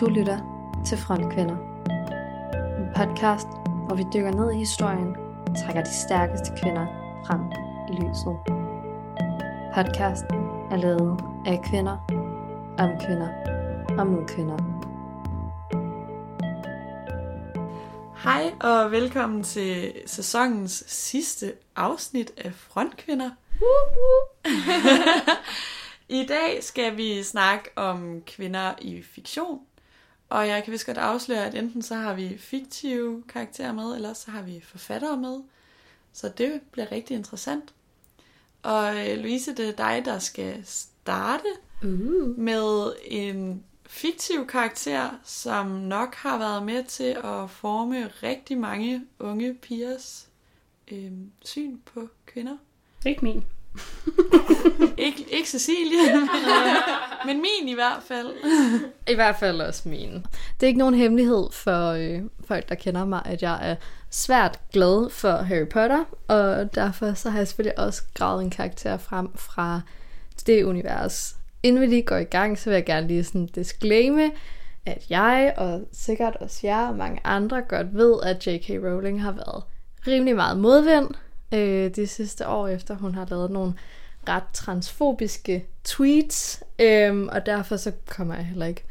Du lytter til Frontkvinder. En podcast, hvor vi dykker ned i historien og trækker de stærkeste kvinder frem i lyset. Podcasten er lavet af kvinder, om kvinder og med kvinder. Hej og velkommen til sæsonens sidste afsnit af Frontkvinder. I dag skal vi snakke om kvinder i fiktion. Og jeg kan vist godt afsløre, at enten så har vi fiktive karakterer med, eller så har vi forfattere med. Så det bliver rigtig interessant. Og øh, Louise, det er dig, der skal starte Uh. med en fiktiv karakter, som nok har været med til at forme rigtig mange unge pigers øh, syn på kvinder. Ikke min. Ikke, ikke Cecilie, men, men min i hvert fald. I hvert fald også min. Det er ikke nogen hemmelighed for øh, folk, der kender mig, at jeg er svært glad for Harry Potter, og derfor så har jeg selvfølgelig også gravet en karakter frem fra det univers. Inden vi lige går i gang, så vil jeg gerne lige sådan disclaime, at jeg og sikkert også jer og mange andre godt ved, at J.K. Rowling har været rimelig meget modvind øh, de sidste år, efter hun har lavet nogle ret transfobiske tweets, øh, og derfor så kommer jeg heller ikke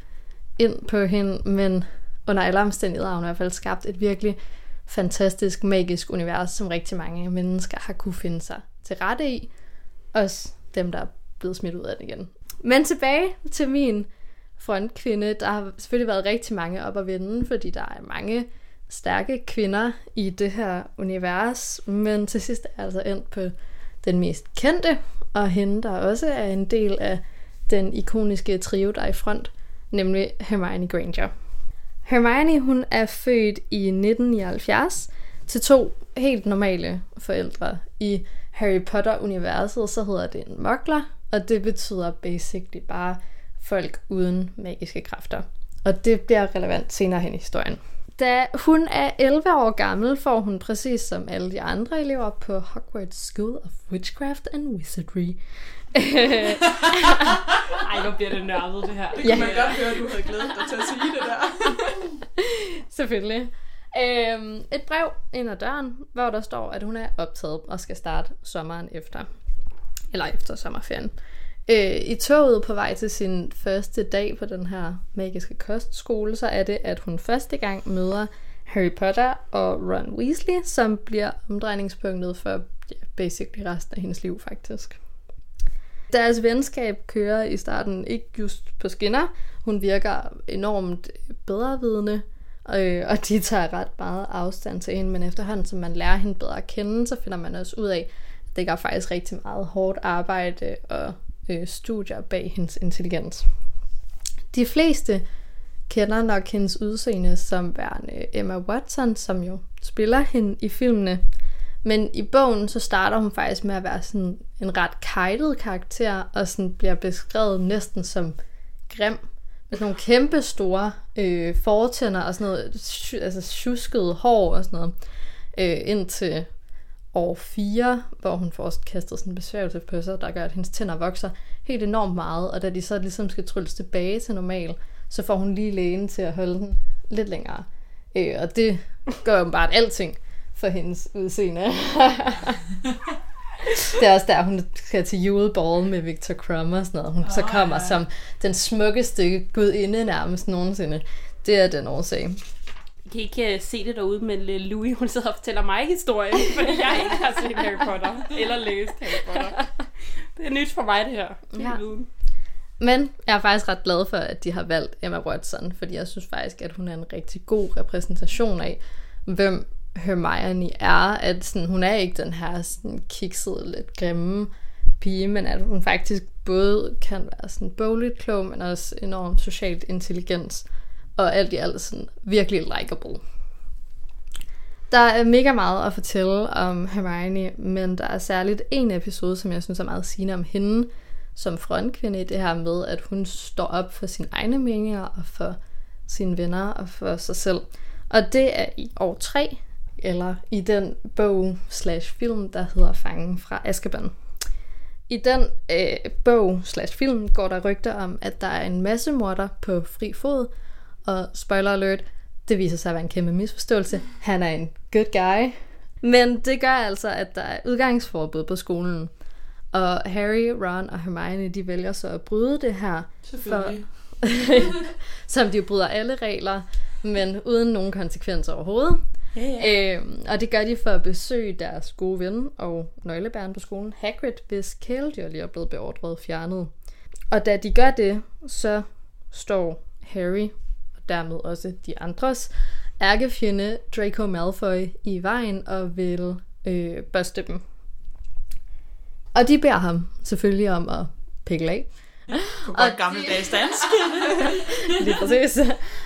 ind på hende, men under alle omstændigheder har hun i hvert fald skabt et virkelig fantastisk, magisk univers, som rigtig mange mennesker har kunne finde sig til rette i. Også dem, der er blevet smidt ud af det igen. Men tilbage til min frontkvinde. Der har selvfølgelig været rigtig mange op at vende, fordi der er mange stærke kvinder i det her univers. Men til sidst er jeg altså endt på den mest kendte, og hende, der også er en del af den ikoniske trio, der er i front, nemlig Hermione Granger. Hermione, hun er født i 1979 til to helt normale forældre. I Harry Potter-universet, så hedder det en mugler, og det betyder basically bare folk uden magiske kræfter. Og det bliver relevant senere hen i historien. Da hun er 11 år gammel, får hun præcis som alle de andre elever på Hogwarts School of Witchcraft and Wizardry. Ej, nu bliver det nørdet, det her. Det kunne man godt høre, at du havde glædet dig til at sige det der. Selvfølgelig. Øhm, et brev ind ad døren, hvor der står, at hun er optaget og skal starte sommeren efter. Eller efter sommerferien. Øh, I toget på vej til sin første dag på den her magiske kostskole, så er det, at hun første gang møder Harry Potter og Ron Weasley, som bliver omdrejningspunktet for ja, basically resten af hendes liv faktisk. Deres venskab kører i starten ikke just på skinner. Hun virker enormt bedrevidende, øh, og de tager ret meget afstand til hende, men efterhånden, som man lærer hende bedre at kende, så finder man også ud af, at det gør faktisk rigtig meget hårdt arbejde og øh, studier bag hendes intelligens. De fleste kender nok hendes udseende som værende Emma Watson, som jo spiller hende i filmene. Men i bogen så starter hun faktisk med at være sådan en ret kajtet karakter, og sådan bliver beskrevet næsten som grim. Med sådan nogle kæmpe store øh, fortænder og sådan noget, altså tjuskede hår og sådan noget. Øh, indtil år 4, hvor hun får kastet sådan en besværgelse på sig, der gør, at hendes tænder vokser helt enormt meget, og da de så ligesom skal trylles tilbage til normal, så får hun lige lægen til at holde den lidt længere. Øh, og det gør jo bare alting for hendes udseende. det er også der, hun skal til juleball med Victor Crumb og sådan noget. Hun oh, så kommer ja. som den smukkeste gudinde nærmest nogensinde. Det er den årsag. I kan ikke uh, se det derude, men lille Louis, hun sidder og fortæller mig historien, fordi jeg ikke har set Harry Potter, eller læst Harry Potter. Det er nyt for mig, det her. Ja. viden. Men jeg er faktisk ret glad for, at de har valgt Emma Watson, fordi jeg synes faktisk, at hun er en rigtig god repræsentation af, hvem Hermione er. At sådan, hun er ikke den her sådan, kiksede, lidt grimme pige, men at hun faktisk både kan være sådan bogligt klog, men også enormt socialt intelligens, og alt i alt sådan virkelig likeable. Der er mega meget at fortælle om Hermione, men der er særligt en episode, som jeg synes er meget sigende om hende, som frontkvinde i det her med, at hun står op for sine egne meninger og for sine venner og for sig selv. Og det er i år 3, eller i den bog slash film, der hedder Fangen fra Azkaban. I den øh, bog slash film går der rygter om, at der er en masse morder på fri fod, og spoiler alert, det viser sig at være en kæmpe misforståelse. Han er en good guy. Men det gør altså, at der er udgangsforbud på skolen. Og Harry, Ron og Hermione, de vælger så at bryde det her. Selvfølgelig. Som de jo bryder alle regler, men uden nogen konsekvenser overhovedet. Ja, ja. Øhm, og det gør de for at besøge deres gode ven og nøglebæren på skolen, Hagrid, hvis kæledyr lige er blevet beordret fjernet. Og da de gør det, så står Harry, dermed også de andres, ærkefjende Draco Malfoy i vejen og vil øh, børste dem. Og de beder ham selvfølgelig om at pikke af. På godt gammeldags dansk. Lige præcis.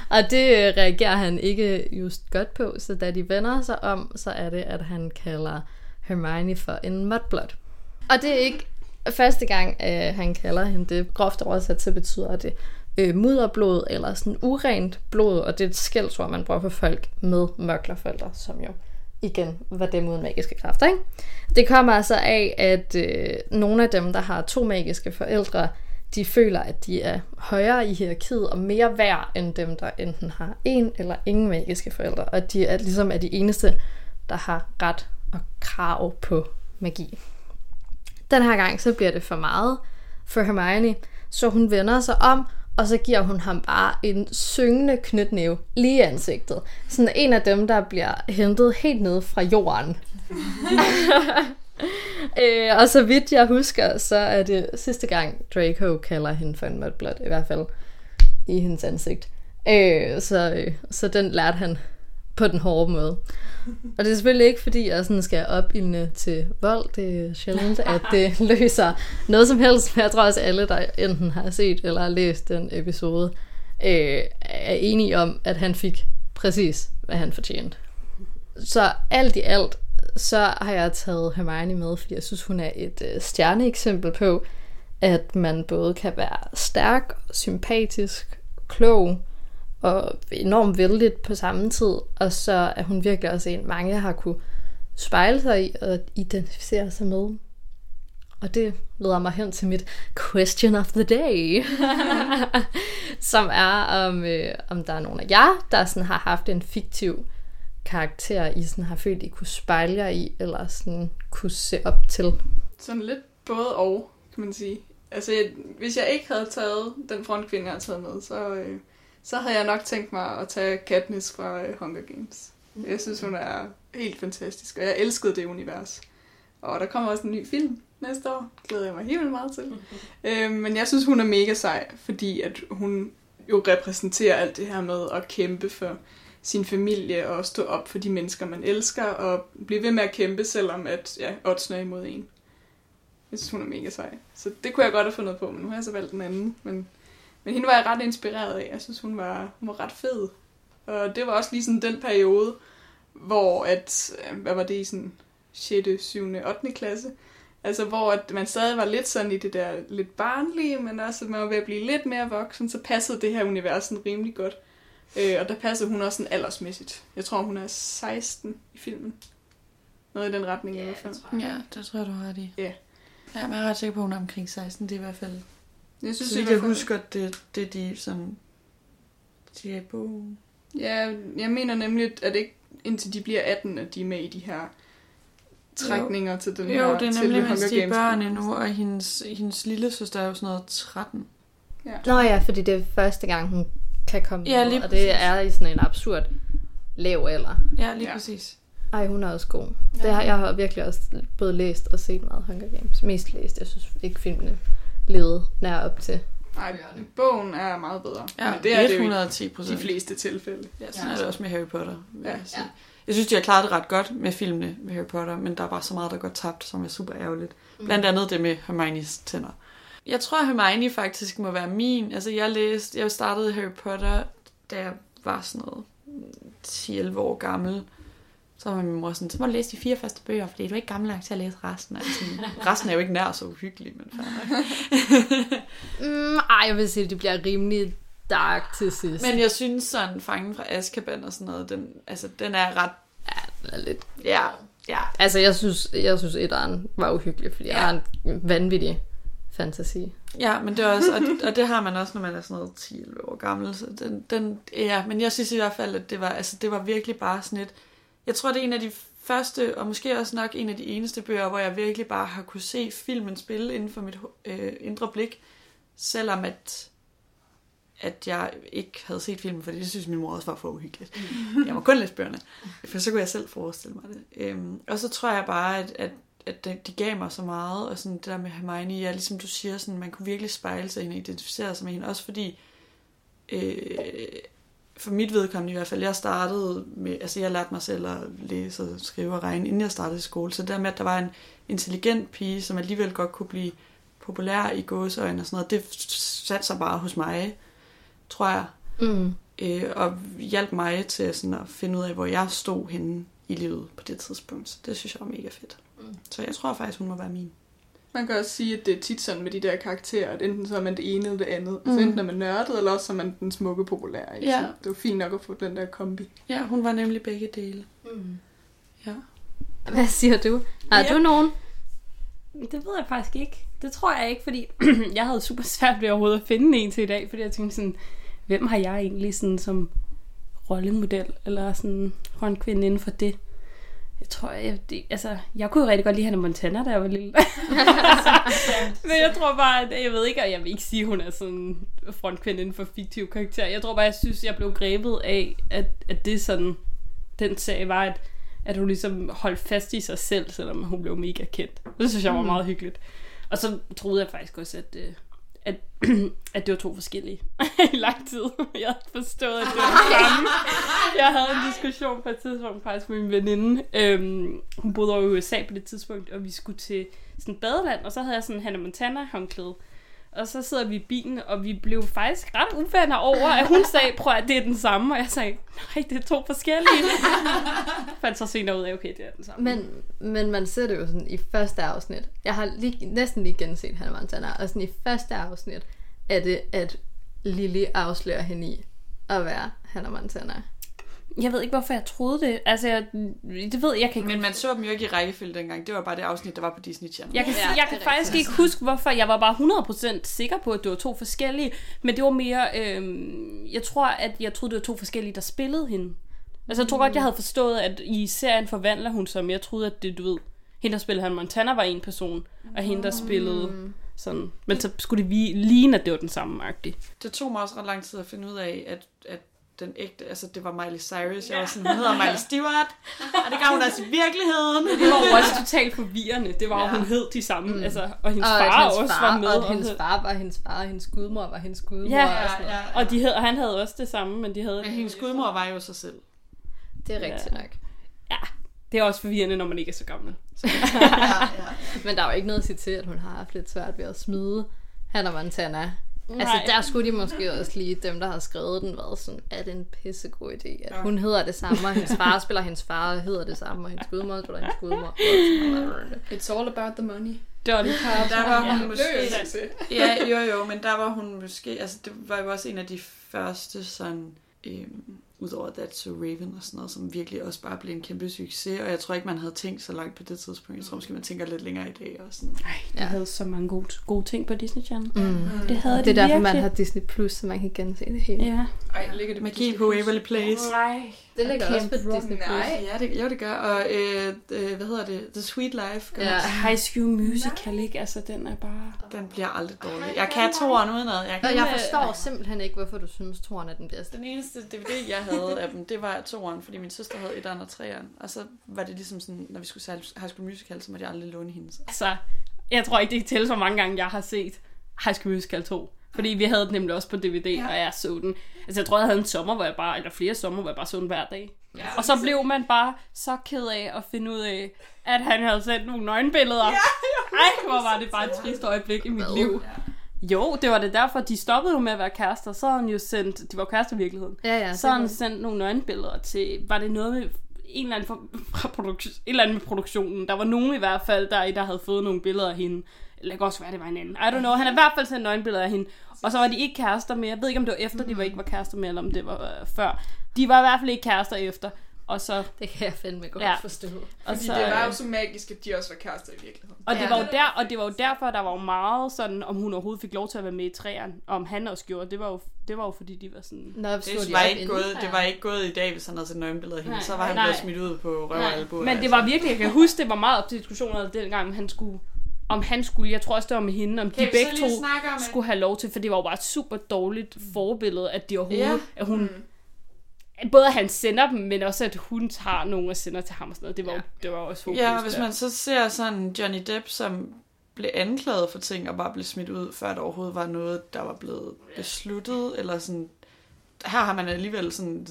Og det øh, reagerer han ikke just godt på, så da de vender sig om, så er det, at han kalder Hermione for en mudblood. Og det er ikke første gang, at han kalder hende det. Groft oversat, så betyder det øh, mudderblod eller sådan urent blod, og det er et skældsord, man bruger for folk med mørklerforældre, som jo igen var dem uden magiske kræfter. Ikke? Det kommer altså af, at øh, nogle af dem, der har to magiske forældre, de føler, at de er højere i hierarkiet og mere værd end dem, der enten har en eller ingen magiske forældre. Og de er ligesom er de eneste, der har ret og krav på magi. Den her gang, så bliver det for meget for Hermione, så hun vender sig om, og så giver hun ham bare en syngende knytnæve lige i ansigtet. Sådan en af dem, der bliver hentet helt ned fra jorden. øh, og så vidt jeg husker, så er det sidste gang Draco kalder hende for en mudblood, i hvert fald i hendes ansigt. Øh, så, øh, så den lærte han på den hårde måde. Og det er selvfølgelig ikke, fordi jeg sådan skal opildne til vold. Det er sjældent, at det løser noget som helst. Men jeg tror også, alle, der enten har set eller har læst den episode, øh, er enige om, at han fik præcis, hvad han fortjente. Så alt i alt, så har jeg taget Hermione med, fordi jeg synes, hun er et øh, stjerneeksempel på, at man både kan være stærk, sympatisk, klog og enormt vældigt på samme tid. Og så er hun virkelig også en, mange har kunne spejle sig i og identificere sig med. Og det leder mig hen til mit question of the day, som er, om, øh, om der er nogen af jer, der sådan har haft en fiktiv karakter, I sådan har følt, I kunne spejle jer i, eller sådan kunne se op til. Sådan lidt både og, kan man sige. Altså, jeg, hvis jeg ikke havde taget den frontkvinde, jeg har taget med, så, øh, så havde jeg nok tænkt mig at tage Katniss fra øh, Hunger Games. Jeg synes, hun er helt fantastisk, og jeg elskede det univers. Og der kommer også en ny film næste år. Glæder jeg mig helt vildt meget til. Øh, men jeg synes, hun er mega sej, fordi at hun jo repræsenterer alt det her med at kæmpe for sin familie og stå op for de mennesker, man elsker, og blive ved med at kæmpe, selvom at ja, oddsene er imod en. Jeg synes, hun er mega sej. Så det kunne jeg godt have fundet på, men nu har jeg så valgt den anden. Men, men hende var jeg ret inspireret af. Jeg synes, hun var, hun var ret fed. Og det var også lige sådan den periode, hvor at, øh, hvad var det i sådan 6., 7., 8. klasse, Altså, hvor at man stadig var lidt sådan i det der lidt barnlige, men også at man var ved at blive lidt mere voksen, så passede det her univers sådan rimelig godt. Øh, og der passede hun også sådan aldersmæssigt. Jeg tror, hun er 16 i filmen. Noget i den retning i hvert fald. Ja, det tror jeg, du har ret i. Ja. Ja, men jeg er ret sikker på, at hun er omkring 16. Det er i hvert fald... Jeg synes, Så vidt jeg husker, det, det er de sådan... De er på... Ja, jeg mener nemlig, at ikke indtil de bliver 18, at de er med i de her trækninger til den her Jo, det er nemlig, Hunger mens de er Games. børn endnu, og hendes, hendes lille søster er jo sådan noget 13. Nå ja, fordi det er første gang, hun kan komme Ja, lige og det er i sådan en absurd lav alder. Ja, lige Ja. ja. præcis. Ej, hun er også god. Ja. Det har, jeg har virkelig også både læst og set meget Hunger Games. Mest læst. Jeg synes ikke filmene levede nær op til. Nej, bogen er meget bedre. Ja, men det er det jo i 110 de procent. fleste tilfælde. Ja, sådan er det også med Harry Potter. Ja. jeg sige. Jeg synes, de har klaret det ret godt med filmene med Harry Potter, men der er bare så meget, der går tabt, som er super ærgerligt. Blandt andet det med Hermione's tænder. Jeg tror, Hermione faktisk må være min. Altså, jeg læste, jeg startede Harry Potter, da jeg var sådan noget 10-11 år gammel. Så var min mor sådan, så må du læse de fire første bøger, fordi du er ikke gammel nok til at læse resten. Altså, resten er jo ikke nær så uhyggelig, men fair. Mm, ej, jeg vil sige, at det bliver rimelig dark til sidst. Men jeg synes sådan, Fangen fra Azkaban og sådan noget, den, altså, den er ret, det er lidt... ja, ja, Altså, jeg synes, jeg synes etteren var uhyggelig, fordi ja. jeg har en vanvittig fantasi. Ja, men det er også, og, og det har man også, når man er sådan noget 10 år gammel. Så den, den, ja, men jeg synes i hvert fald, at det var, altså, det var virkelig bare sådan et... Jeg tror, det er en af de første, og måske også nok en af de eneste bøger, hvor jeg virkelig bare har kunne se filmen spille inden for mit øh, indre blik, selvom at, at jeg ikke havde set filmen, fordi det synes min mor også var for uhyggeligt. Jeg var kun læse bøgerne, for så kunne jeg selv forestille mig det. Øhm, og så tror jeg bare, at, at at de, gav mig så meget, og sådan det der med Hermione, ja, ligesom du siger, sådan, man kunne virkelig spejle sig i hende, identificere sig med hende, også fordi, øh, for mit vedkommende i hvert fald, jeg startede med, altså jeg lærte mig selv at læse og skrive og regne, inden jeg startede i skole, så der med, at der var en intelligent pige, som alligevel godt kunne blive populær i gåseøjne og sådan noget, det satte sig bare hos mig, tror jeg, Mm. øh, og hjalp mig til sådan at finde ud af, hvor jeg stod henne i livet på det tidspunkt. Så det synes jeg var mega fedt. Mm. Så jeg tror faktisk, hun må være min. Man kan også sige, at det er tit sådan med de der karakterer, at enten så er man det ene eller det andet. Mm. Altså enten er man nørdet, eller også så er man den smukke populære. Ikke? Ja. Så det var fint nok at få den der kombi. Ja, hun var nemlig begge dele. Mm. Ja. Hvad siger du? Har Ja. du nogen? Det ved jeg faktisk ikke. Det tror jeg ikke, fordi jeg havde super svært ved overhovedet at finde en til i dag, fordi jeg tænkte sådan, hvem har jeg egentlig sådan som rollemodel, eller sådan frontkvinde inden for det? Jeg tror, jeg, det, altså, jeg kunne jo rigtig godt lide Hannah Montana, da jeg var lille. Men jeg tror bare, at jeg ved ikke, og jeg vil ikke sige, at hun er sådan frontkvinde inden for fiktive karakterer. Jeg tror bare, jeg synes, jeg blev grebet af, at, at det sådan, den sag var, at, at hun ligesom holdt fast i sig selv, selvom hun blev mega kendt. Det synes jeg var meget hyggeligt. Og så troede jeg faktisk også, at, øh, at, at det var to forskellige i lang tid. Jeg havde forstået, at det var det samme. Jeg havde en diskussion på et tidspunkt faktisk med min veninde. Øhm, hun boede over i USA på det tidspunkt, og vi skulle til sådan et badeland, og så havde jeg sådan Hannah Montana håndklæde. Og så sidder vi i bilen, og vi blev faktisk ret uvenner over, at hun sagde, prøv at det er den samme. Og jeg sagde, nej, det er to forskellige. Fandt så senere ud af, okay, det er den samme. Men, men man ser det jo sådan i første afsnit. Jeg har lige, næsten lige genset Hannah Montana, og sådan i første afsnit er det, at Lily afslører hende i at være Hannah Montana. Jeg ved ikke, hvorfor jeg troede det. Altså, jeg, det ved jeg, kan ikke Men man så dem jo ikke i rækkefølge dengang. Det var bare det afsnit, der var på Disney Channel. Jeg kan, Ja, jeg kan faktisk rigtigt. ikke huske, hvorfor. Jeg var bare 100% sikker på, at det var to forskellige. Men det var mere... øhm, jeg tror, at jeg troede, det var to forskellige, der spillede hende. Altså, jeg tror godt, jeg havde forstået, at i serien forvandler hun sig, men jeg troede, at det, du ved... Hende, der spillede han Montana, var en person, og hende, der spillede sådan... Men så skulle det vi- ligne, at det var den samme agtige. Det tog mig også ret lang tid at finde ud af, at, at den ægte, altså det var Miley Cyrus. Jeg var sådan, hun hedder Miley Stewart, og det gør hun altså i virkeligheden. Det var jo også totalt forvirrende. Det var jo, Ja. hun hed de samme. Mm. Altså, og hendes Og far hendes også far, var med. og og hendes hed- far var hendes far, og hendes gudmor var hendes gudmor. Ja, og sådan noget. Og de havde, og han havde også det samme, men de havde... Men hendes gudmor var jo sig selv. Det er rigtigt nok. Ja, det er også forvirrende, når man ikke er så gammel. Men der er jo ikke noget at sige til, at hun har haft lidt svært ved at smide Hannah Montana. Altså, der skulle de måske også lige, dem der har skrevet den, været sådan, er det en pissegod idé, at hun hedder det samme, og hendes far spiller hendes far, og hedder det samme, og hendes gudmor spiller hendes gudmor. It's all about the money. Dolly Parton. Der var hun Ja. måske... Er succes. Ja, jo jo, men der var hun måske... Altså, det var jo også en af de første sådan... Øhm, Udover That's So Raven og sådan noget, som virkelig også bare blev en kæmpe succes. Og jeg tror ikke, man havde tænkt så langt på det tidspunkt. Jeg tror måske, man tænker lidt længere i dag. Og sådan. Ej, de Ja. havde så mange gode, gode ting på Disney Channel. Mm. Det havde Det de er derfor, virkelig. man har Disney Plus, så man kan gense det hele. Ja. Ej, ligger det Magi på Waverly Place. Nej. Det ligger I også på rock Disney Plus. Nej. Ja, det, jo, det gør. Og øh, øh, hvad hedder det? The Sweet Life gør Ja. også. High School Musical, ikke? Altså, den er bare... Den bliver aldrig dårlig. Jeg kan toeren udenad. Jeg Og kan, jeg forstår simpelthen ikke, hvorfor du synes, Toren er den bedste. Den eneste DVD, jeg havde af dem, det var toeren, fordi min søster havde et og treeren. Og så var det ligesom sådan, når vi skulle se High School Musical, så måtte jeg aldrig låne hendes. Altså, jeg tror ikke, det kan tælle så mange gange, jeg har set High School Musical 2. Fordi vi havde den nemlig også på DVD, ja. og jeg så den. Altså, jeg tror, jeg havde en sommer, hvor jeg bare, eller flere sommer, hvor jeg bare så den hver dag. Ja, og så blev man bare så ked af at finde ud af, at han havde sendt nogle nøgenbilleder. Ja, Ej, hvor var det bare et trist øjeblik i mit Hvad? liv. Jo, det var det derfor, de stoppede jo med at være kærester. Så han jo sendt, de var kærester i virkeligheden. Ja, ja. Så han sendt nogle nøgenbilleder til, var det noget med en eller anden for, fra produktion, et eller andet med produktionen. Der var nogen i hvert fald, der, der havde fået nogle billeder af hende. Eller det kan også være, det var en anden. I don't know. Han har i hvert fald sendt nøgenbilleder af hende. Og så var de ikke kærester mere. Jeg ved ikke, om det var efter, de var ikke var kærester mere, eller om det var øh, før. De var i hvert fald ikke kærester efter. Og så... Det kan jeg fandme godt Ja. forstå. Og, Fordi så, det var jo øh, så magisk, at de også var kærester i virkeligheden. og, det Ja. var jo der, og det var jo derfor, der var jo meget sådan, om hun overhovedet fik lov til at være med i træerne, og om han også gjorde. Det var jo, det var jo fordi, de var sådan... Nå, Det var, ikke gået, det var ikke gået i dag, hvis han havde set nøgenbilleder af hende. Nej. Så var han Nej. blevet smidt ud på røv og albu. Men det var virkelig, jeg kan huske, det var meget op til diskussioner dengang, han skulle, om han skulle, jeg tror også, det var med hende, om de begge to om, skulle have lov til, for det var jo bare et super dårligt forbillede, at de overhovedet, ja. at hun, Mm. at både at han sender dem, men også at hun tager nogen og sender til ham og sådan noget. Det var, ja. det var også håbløst. Ja, og hvis der. man så ser sådan Johnny Depp, som blev anklaget for ting og bare blev smidt ud, før der overhovedet var noget, der var blevet besluttet, eller sådan... Her har man alligevel sådan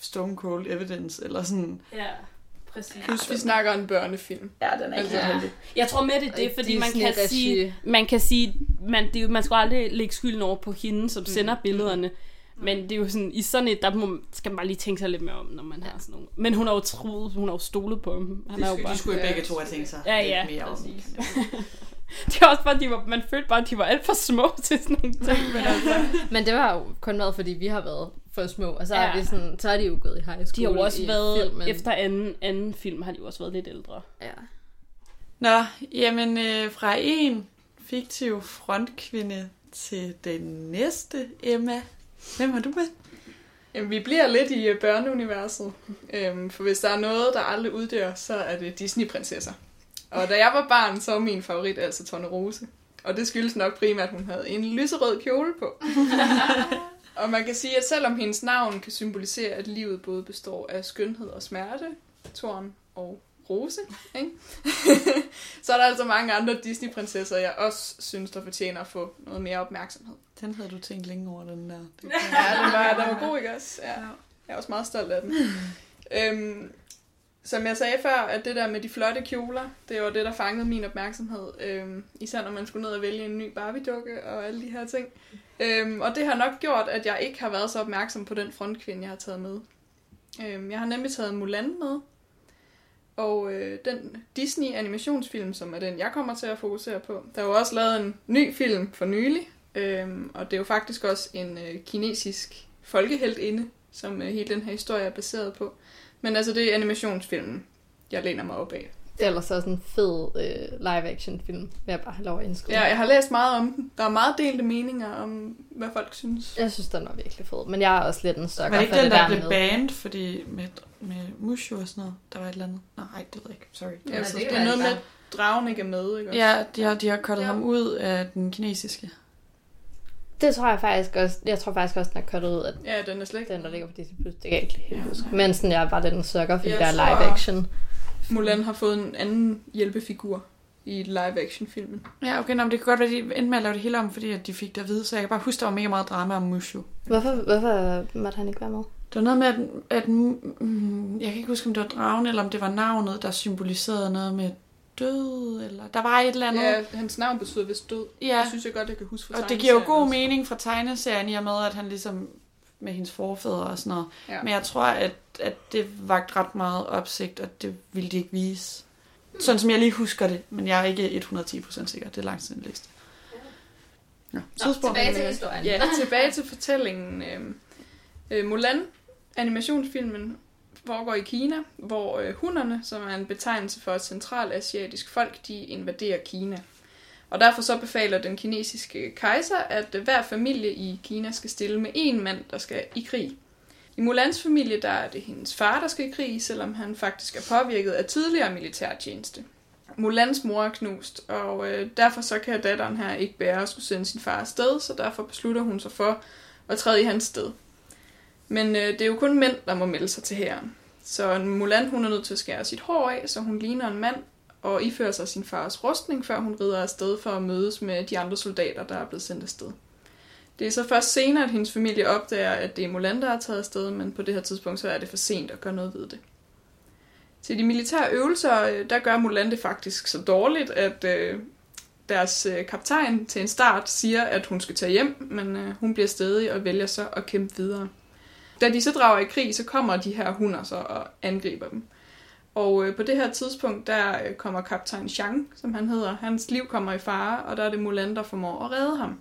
stone cold evidence, eller sådan... Ja, præcis. Plus, vi snakker en børnefilm. Ja, den er ikke Altså- heldig. Jeg tror med det er det, fordi man kan sige, man kan sige, man, det er, jo- man skal aldrig lægge skylden over på hende, som sender billederne. Men det er jo sådan, i sådan et, der må, skal man bare lige tænke sig lidt mere om, når man har sådan nogle. Men hun har jo troet, hun har jo stolet på ham. Han De er jo skulle, bare... de skulle jo Ja, begge to have tænkt sig Ja, lidt ja, mere om. præcis. man- Det er også bare, de var, man følte bare, at de var alt for små til sådan nogle ting. Men altså, Men det var jo kun været, fordi vi har været for små, og så, Ja. er, vi sådan, så er de jo gået i high de school har jo også været, filmen. efter anden, anden film har de jo også været lidt ældre. Ja. Nå, jamen øh, fra en fiktiv frontkvinde til den næste, Emma. Hvem har du med? Jamen, vi bliver lidt i øh, børneuniverset. Øhm, for hvis der er noget, der aldrig uddør, så er det Disney-prinsesser. Og da jeg var barn, så var min favorit altså Tornerose. Og det skyldes nok primært, at hun havde en lyserød kjole på. og man kan sige, at selvom hendes navn kan symbolisere, at livet både består af skønhed og smerte, Torn og Rose, ikke? så er der altså mange andre Disney-prinsesser, jeg også synes, der fortjener at få noget mere opmærksomhed. Den havde du tænkt længe over, den der. Det Ja, den var, den var god, ikke også? Ja. Jeg er også meget stolt af den. øhm, som jeg sagde før, at det der med de flotte kjoler, det var det, der fangede min opmærksomhed. Øhm, især når man skulle ned og vælge en ny Barbie-dukke og alle de her ting. Øhm, og det har nok gjort, at jeg ikke har været så opmærksom på den frontkvinde, jeg har taget med. Øhm, jeg har nemlig taget Mulan med. Og øh, den Disney-animationsfilm, som er den, jeg kommer til at fokusere på. Der er jo også lavet en ny film for nylig, Øhm, og det er jo faktisk også en øh, kinesisk folkeheltinde, som øh, hele den her historie er baseret på. Men altså, det er animationsfilmen, jeg læner mig op af. Det er ellers også en fed øh, live-action film, vil jeg bare have lov at indskyde. Ja, jeg har læst meget om den. Der er meget delte meninger om, hvad folk synes. Jeg synes, den var virkelig fed, men jeg er også lidt en var stokker det ikke for den, det der der blev banned, fordi med, med Mushu og sådan noget? Der var et eller andet. Nej, det ved jeg ikke. Sorry. Ja, Ja, så det det, er noget med, at dragen ikke er med, ikke også? Ja, de har, de har kottet Ja. ham ud af den kinesiske. Det tror jeg faktisk også, jeg tror faktisk også, den er kuttet ud af Ja, den er slet ikke. den, der ligger på Disney+. Plus. Det kan jeg ikke helt huske. Men sådan, jeg var lidt en sukker for Jeg der tror- live-action. Mulan har fået en anden hjælpefigur i live-action-filmen. Ja, okay, nå, men det kan godt være, at de endte med at lave det hele om, fordi at de fik det at vide, så jeg kan bare huske, der var mega meget drama om Mushu. Hvorfor, hvorfor måtte han ikke være med? Det var noget med, at, at mm, jeg kan ikke huske, om det var dragen, eller om det var navnet, der symboliserede noget med død, eller der var et eller andet. Ja, hans navn betyder vist død. ja. Det synes jeg godt, jeg kan huske fra og det giver jo god også. mening fra tegneserien, i og med, at han ligesom med hendes forfædre og sådan noget. Ja. Men jeg tror, at, at det vagt ret meget opsigt, og det ville de ikke vise. Sådan som jeg lige husker det, men jeg er ikke 110% sikker. Det er langt siden jeg læste. Ja, tidsspor. tilbage til historien. Ja, tilbage til fortællingen. Øh, øh, Mulan, animationsfilmen, foregår i Kina, hvor øh, hunderne, som er en betegnelse for et centralasiatisk folk, de invaderer Kina. Og derfor så befaler den kinesiske kejser, at øh, hver familie i Kina skal stille med en mand, der skal i krig. I Mulans familie, der er det hendes far, der skal i krig, selvom han faktisk er påvirket af tidligere militærtjeneste. Mulans mor er knust, og øh, derfor så kan datteren her ikke bære at skulle sende sin far afsted, så derfor beslutter hun sig for at træde i hans sted. Men øh, det er jo kun mænd, der må melde sig til hæren. Så Mulan hun er nødt til at skære sit hår af, så hun ligner en mand, og ifører sig sin fars rustning, før hun rider afsted for at mødes med de andre soldater, der er blevet sendt afsted. Det er så først senere, at hendes familie opdager, at det er Mulan, der er taget afsted, men på det her tidspunkt, så er det for sent at gøre noget ved det. Til de militære øvelser, øh, der gør Mulan det faktisk så dårligt, at øh, deres øh, kaptajn til en start siger, at hun skal tage hjem, men øh, hun bliver stedig og vælger så at kæmpe videre. Da de så drager i krig, så kommer de her hunder så og angriber dem. Og øh, på det her tidspunkt, der øh, kommer kaptajn Chang, som han hedder. Hans liv kommer i fare, og der er det Mulan, der formår at redde ham.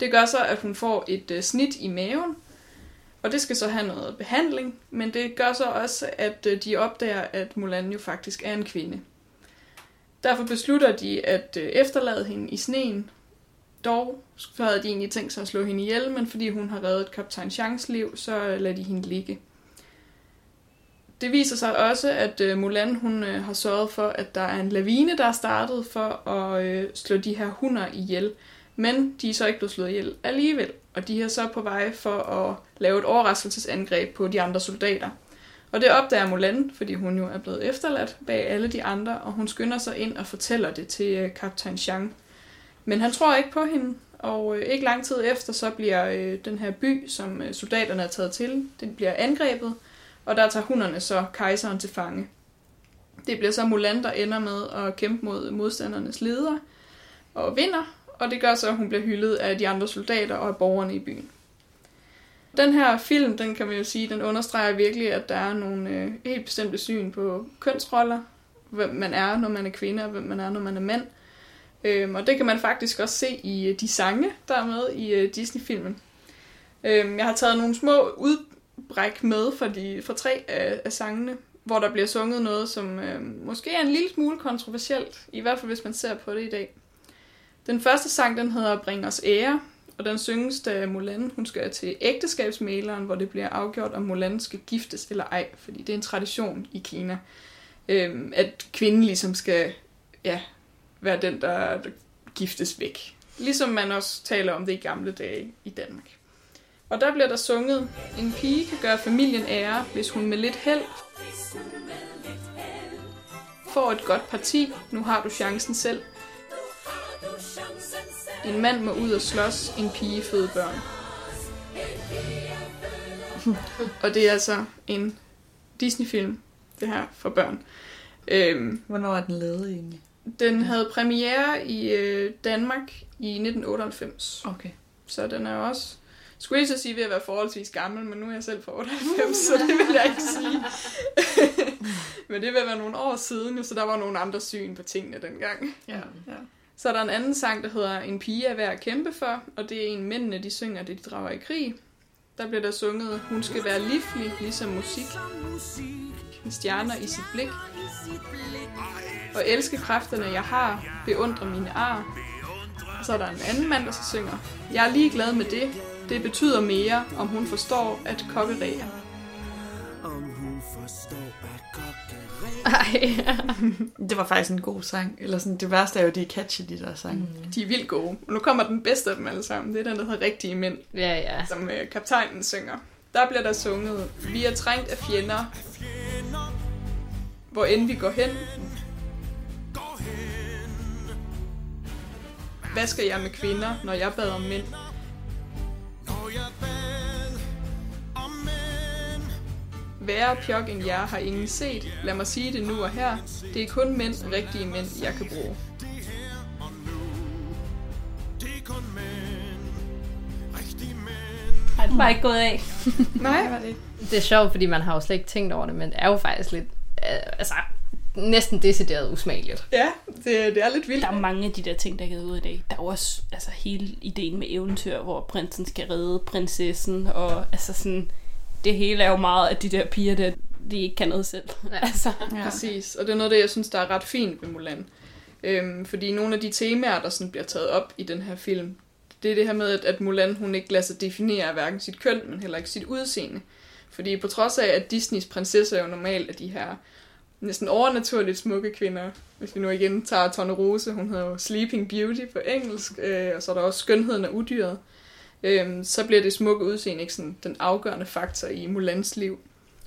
Det gør så, at hun får et øh, snit i maven, Og det skal så have noget behandling, men det gør så også, at øh, de opdager, at Mulan jo faktisk er en kvinde. Derfor beslutter de at øh, efterlade hende i sneen. Dog så havde de egentlig tænkt sig at slå hende ihjel, men fordi hun har reddet kaptajn Changs liv, så øh, lader de hende ligge. Det viser sig også, at øh, Mulan hun øh, har sørget for, at der er en lavine, der er startet for at slå de her hunder ihjel. Men de er så ikke blevet slået ihjel alligevel, og de er så på vej for at lave et overraskelsesangreb på de andre soldater. Og det opdager Mulan, fordi hun jo er blevet efterladt bag alle de andre, og hun skynder sig ind og fortæller det til kaptajn Chang. Men han tror ikke på hende, og øh, ikke lang tid efter, så bliver øh, den her by, som øh, soldaterne er taget til, den bliver angrebet, og der tager hunderne så kejseren til fange. Det bliver så Mulan, der ender med at kæmpe mod modstandernes leder, og vinder, og det gør så, at hun bliver hyldet af de andre soldater og af borgerne i byen. Den her film, den kan man jo sige, den understreger virkelig, at der er nogle øh, helt bestemte syn på kønsroller, hvem man er, når man er kvinde, og hvem man er, når man er mand. Øhm, og det kan man faktisk også se i øh, de sange, der er med i øh, Disney-filmen. Øhm, jeg har taget nogle små udbræk med fra, de, fra tre af, af sangene, hvor der bliver sunget noget, som øh, måske er en lille smule kontroversielt, i hvert fald hvis man ser på det i dag. Den første sang, den hedder Bring os ære, og den synges, da Mulan hun skal til ægteskabsmaleren, hvor det bliver afgjort, om Mulan skal giftes eller ej, fordi det er en tradition i Kina, øh, at kvinden ligesom skal ja, være den, der, giftes væk. Ligesom man også taler om det i gamle dage i Danmark. Og der bliver der sunget, en pige kan gøre familien ære, hvis hun med lidt held får et godt parti. Nu har du chancen selv. En mand må ud og slås, en pige føde børn. og det er altså en Disney-film, det her, for børn. Øhm, Hvornår er den lavet egentlig? Den havde premiere i øh, Danmark i 1998, Okay. så den er også, skulle jeg så sige, ved at være forholdsvis gammel, men nu er jeg selv fra 98, så det vil jeg ikke sige. men det vil være nogle år siden, så der var nogle andre syn på tingene dengang. Ja. Ja. Så er der en anden sang, der hedder En pige er værd at kæmpe for, og det er en mændene, de synger, det de drager i krig. Der bliver der sunget, hun skal være livlig, ligesom musik. Stjerner i sit blik. Og elske kræfterne, jeg har, beundre mine ar. Og så er der en anden mand, der så synger, jeg er ligeglad med det. Det betyder mere, om hun forstår at kokkerere. Ej. Det var faktisk en god sang. Eller sådan, det værste er jo, de er catchy, de der sange. Mm. De er vildt gode. Og nu kommer den bedste af dem alle sammen. Det er den, der hedder Rigtige Mænd. ja, ja. som øh, kaptajnen synger. Der bliver der sunget, vi er trængt af fjender, hvor end vi går hen. Hvad skal jeg med kvinder, når jeg bad om mænd? Værre pjok end jer har ingen set. Lad mig sige det nu og her. Det er kun mænd, rigtige mænd, jeg kan bruge. Var ikke gået af. Nej, det er sjovt, fordi man har jo slet ikke tænkt over det, men det er jo faktisk lidt, øh, altså, næsten decideret usmageligt. Ja, det, det er lidt vildt. Der er mange af de der ting, der er givet ud i dag. Der er jo også altså, hele ideen med eventyr, hvor prinsen skal redde prinsessen, og altså sådan, det hele er jo meget, at de der piger der, de ikke kan noget selv. altså, Ja. Præcis, og det er noget af det, jeg synes, der er ret fint ved Mulan. Øhm, fordi nogle af de temaer, der sådan bliver taget op i den her film, det er det her med, at, at Mulan hun ikke lader sig definere hverken sit køn, men heller ikke sit udseende. Fordi på trods af, at Disneys prinsesser jo normalt er de her næsten overnaturligt smukke kvinder. Hvis vi nu igen tager Tornerose, hun hedder jo Sleeping Beauty på engelsk, øh, og så er der også skønheden af udyret. Øh, så bliver det smukke udseende ikke sådan den afgørende faktor i Mulans liv.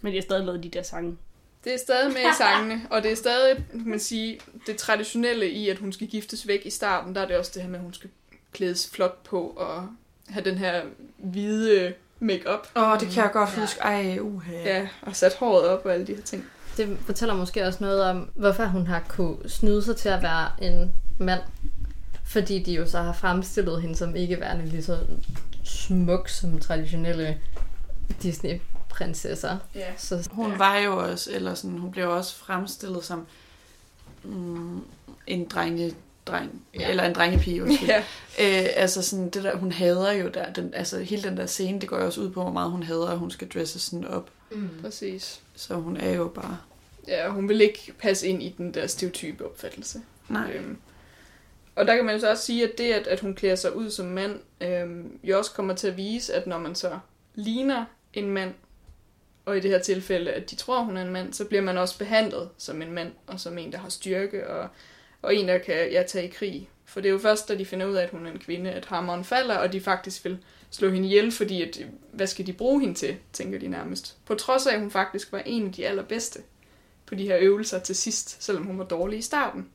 men de har stadig lavet de der sange. Det er stadig med i sangene, og det er stadig, kan man sige, det traditionelle i, at hun skal giftes væk i starten. Der er det også det her med, at hun skal klædes flot på og have den her hvide make-up. Åh, oh, det kan jeg godt huske. Ej, uha. Ja, og sat håret op og alle de her ting. Det fortæller måske også noget om, hvorfor hun har kunne snyde sig til at være en mand. Fordi de jo så har fremstillet hende som ikke værende lige så smuk som traditionelle Disney-prinsesser. Ja. Så Hun var jo også, eller sådan, hun blev også fremstillet som mm, en drenge dreng, ja. eller en drengepige, undskyld. Ja. Øh, altså sådan, det der, hun hader jo der, den, altså hele den der scene, det går jo også ud på, hvor meget hun hader, at hun skal dresse sådan op. Mm. Præcis. Så hun er jo bare, Ja, hun vil ikke passe ind i den der stereotype opfattelse. nej. Øhm, og der kan man jo så også sige, at det, at, at hun klæder sig ud som mand, øhm, jo også kommer til at vise, at når man så ligner en mand, og i det her tilfælde, at de tror, hun er en mand, så bliver man også behandlet som en mand, og som en, der har styrke, og, og en, der kan ja, tage i krig. For det er jo først, da de finder ud af, at hun er en kvinde, at hammeren falder, og de faktisk vil slå hende ihjel, fordi at, hvad skal de bruge hende til, tænker de nærmest. På trods af, at hun faktisk var en af de allerbedste på de her øvelser til sidst, selvom hun var dårlig i starten.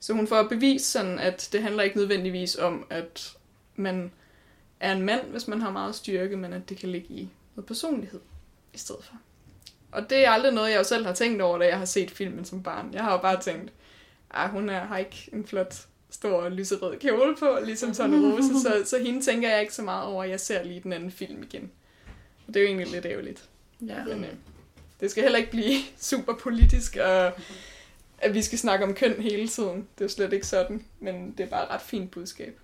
Så hun får bevis sådan, at det handler ikke nødvendigvis om, at man er en mand, hvis man har meget styrke, men at det kan ligge i noget personlighed i stedet for. Og det er aldrig noget, jeg jo selv har tænkt over, da jeg har set filmen som barn. Jeg har jo bare tænkt, at hun er, har ikke en flot, stor lyserød kjole på, ligesom Tonne Rose, så, så hende tænker jeg ikke så meget over, jeg ser lige den anden film igen. Og det er jo egentlig lidt ærgerligt. Ja. Men øh, det skal heller ikke blive super politisk, og at vi skal snakke om køn hele tiden. Det er slet ikke sådan, men det er bare et ret fint budskab.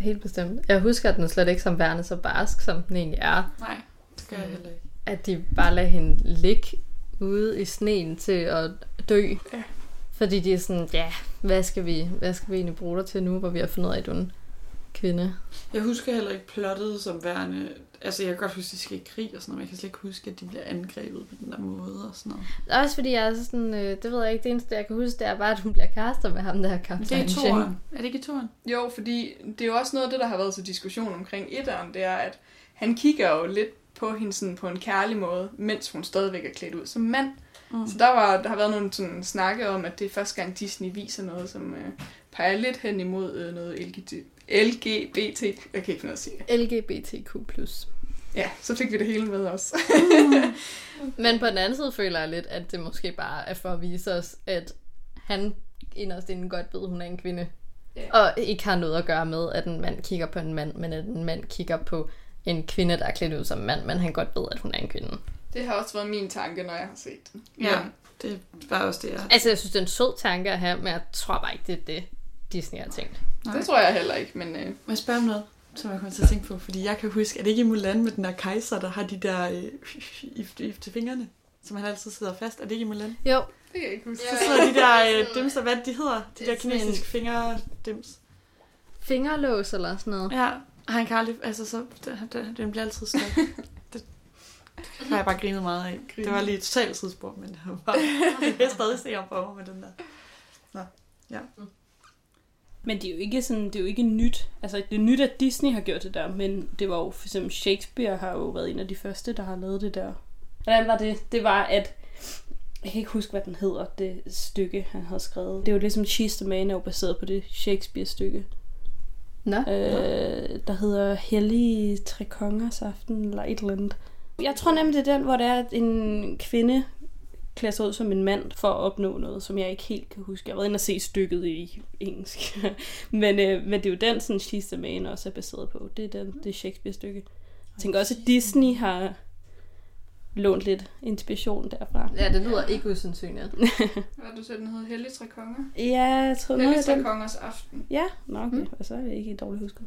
Helt bestemt. Jeg husker den slet ikke som værende så barsk, som den egentlig er. Nej, det gør jeg heller ikke. At de bare lader hende ligge ude i sneen til at dø. Ja. Fordi de er sådan, ja, hvad skal vi, hvad skal vi egentlig bruge dig til nu, hvor vi har fundet ud af, at du er en kvinde? Jeg husker heller ikke plottet som værende... Altså, jeg kan godt huske, at de skal i krig og sådan noget, men jeg kan slet ikke huske, at de bliver angrebet på den der måde og sådan noget. Også fordi jeg er sådan, øh, det ved jeg ikke, det eneste jeg kan huske, det er bare, at hun bliver kærester med ham der Men det er kaptajn i toren. Er det ikke i toren? Jo, fordi det er jo også noget af det, der har været til diskussion omkring etteren, det er, at han kigger jo lidt på hende sådan på en kærlig måde, mens hun stadigvæk er klædt ud som mand. Mm. Så der, var, der har været nogle sådan, snakke om, at det er første gang Disney viser noget, som øh, peger lidt hen imod øh, noget LGBT, LGBT. Jeg kan ikke finde ud af at sige. LGBTQ+. Ja, så fik vi det hele med også. Men på den anden side føler jeg lidt, at det måske bare er for at vise os, at han inderst inden godt ved, at hun er en kvinde. Ja. Og ikke har noget at gøre med, at en mand kigger på en mand, men at en mand kigger på en kvinde, der er klædt ud som mand, men han godt ved, at hun er en kvinde. Det har også været min tanke, når jeg har set den. Ja, det var også det, jeg... Altså, jeg synes, det er en sød tanke at have, men jeg tror bare ikke, det er det, Disney har tænkt. Nej. Det tror jeg heller ikke, men øh, Må jeg spørge om noget, som jeg kommer til at tænke på? Fordi jeg kan huske, er det ikke i Mulan med den der kejser, der har de der øh, i, i, til fingrene? Som han altid sidder fast. Er det ikke i Mulan? Jo, det kan jeg ikke huske. Så sidder de der øh, hvad de hedder? De der er sådan en- kinesiske fingerdims. fingerlås eller sådan noget. Ja, og han kan aldrig, altså så, det, det, den bliver altid stærk. det, har jeg bare grinet meget af. Det var lige et totalt sidespor, men det var bare, jeg stadig se op for mig med den der. Men det er jo ikke sådan, det er jo ikke nyt. Altså, det er nyt, at Disney har gjort det der, men det var jo, for eksempel Shakespeare har jo været en af de første, der har lavet det der. Hvordan var det? Det var, at jeg kan ikke huske, hvad den hedder, det stykke, han havde skrevet. Det er jo ligesom She's the Man er jo baseret på det Shakespeare-stykke, Nå. øh, der hedder Hellige Trekongers Aften, eller et eller andet. Jeg tror nemlig, det er den, hvor det er, at en kvinde klæder sig ud som en mand for at opnå noget, som jeg ikke helt kan huske. Jeg har været inde og se stykket i engelsk. men, øh, men det er jo den, sådan She's the Man også er baseret på. Det er den, det Shakespeare-stykke. Jeg tænker også, at Disney har lånt lidt inspiration derfra. Ja, det lyder ikke usandsynligt. Hvad du sagde, den hedder Hellig Tre Konger? Ja, jeg tror Hellig Tre den. Kongers Aften. Ja, nå okay. Mm. Så er det ikke dårligt husket.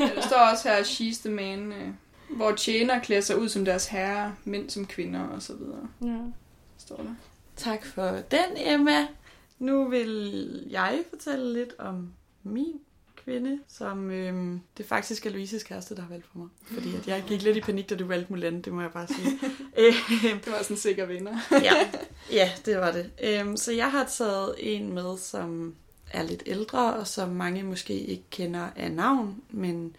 Ja, der står også her, She's the Man, øh, hvor tjener klæder sig ud som deres herrer, mænd som kvinder og så videre. Ja. Står der. Tak for den, Emma. Nu vil jeg fortælle lidt om min kvinde, som øhm, det faktisk er Louises kæreste, der har valgt for mig. Fordi at jeg gik lidt i panik, da du valgte Mulan, det må jeg bare sige. øhm, Det var sådan en sikker vinder. ja. ja, det var det. Øhm, så jeg har taget en med, som er lidt ældre, og som mange måske ikke kender af navn, men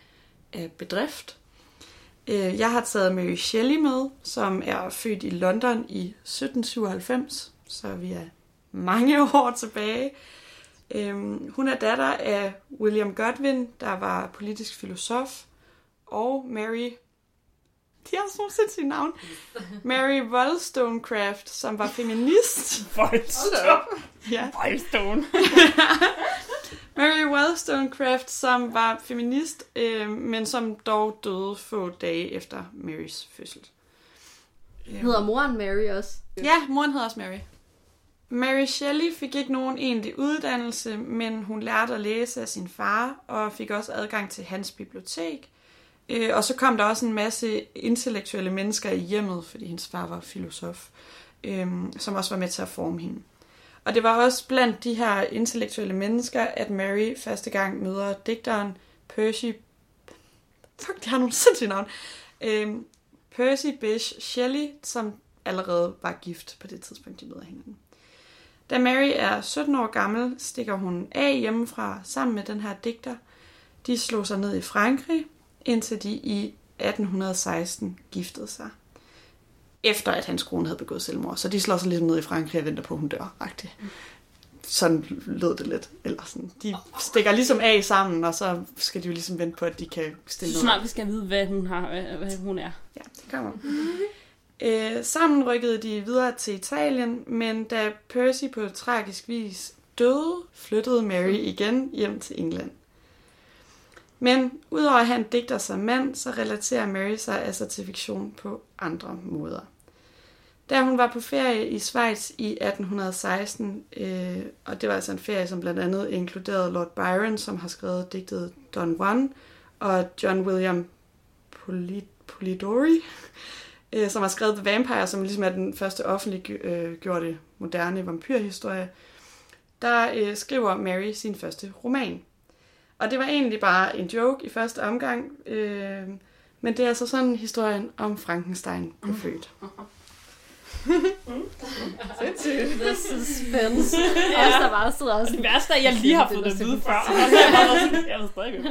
af bedrift. Øh, jeg har taget Mary Shelley med, som er født i London i 1797, så vi er mange år tilbage. Øhm, hun er datter af William Godwin, der var politisk filosof, og Mary de har sådan sindssyge navn. Mary Wollstonecraft, som var feminist. ja. Wildstone. Mary Wollstonecraft, som var feminist, øh, men som dog døde få dage efter Marys fødsel. Hedder moren Mary også? Ja, moren hedder også Mary. Mary Shelley fik ikke nogen egentlig uddannelse, men hun lærte at læse af sin far, og fik også adgang til hans bibliotek. Øh, og så kom der også en masse intellektuelle mennesker i hjemmet, fordi hendes far var filosof, øh, som også var med til at forme hende. Og det var også blandt de her intellektuelle mennesker, at Mary første gang møder digteren Percy... Fuck, de har nogle sindssyge navn. Øhm, Percy Bysshe Shelley, som allerede var gift på det tidspunkt, de møder hinanden. Da Mary er 17 år gammel, stikker hun af hjemmefra sammen med den her digter. De slog sig ned i Frankrig, indtil de i 1816 giftede sig. Efter at hans kone havde begået selvmord. Så de slår sig lidt ned i Frankrig og venter på, at hun dør. -agtigt. Sådan lød det lidt. Eller sådan. De stikker ligesom af sammen, og så skal de jo ligesom vente på, at de kan stille Så noget. snart vi skal vide, hvad hun, har, hvad, hvad hun er. Ja, det kommer. Øh, sammen rykkede de videre til Italien, men da Percy på tragisk vis døde, flyttede Mary igen hjem til England. Men udover at han digter som mand, så relaterer Mary sig altså til fiktion på andre måder. Da hun var på ferie i Schweiz i 1816, øh, og det var altså en ferie, som blandt andet inkluderede Lord Byron, som har skrevet digtet Don Juan, og John William Polit- Polidori, øh, som har skrevet The Vampire, som ligesom er den første offentlige øh, moderne vampyrhistorie, der øh, skriver Mary sin første roman. Og det var egentlig bare en joke i første omgang, øh, men det er altså sådan historien om Frankenstein blev født. Sindssygt. The suspense. Også der bare sidder også Det værste er, at jeg lige har fået det at vide før. Jeg ved stadig ikke,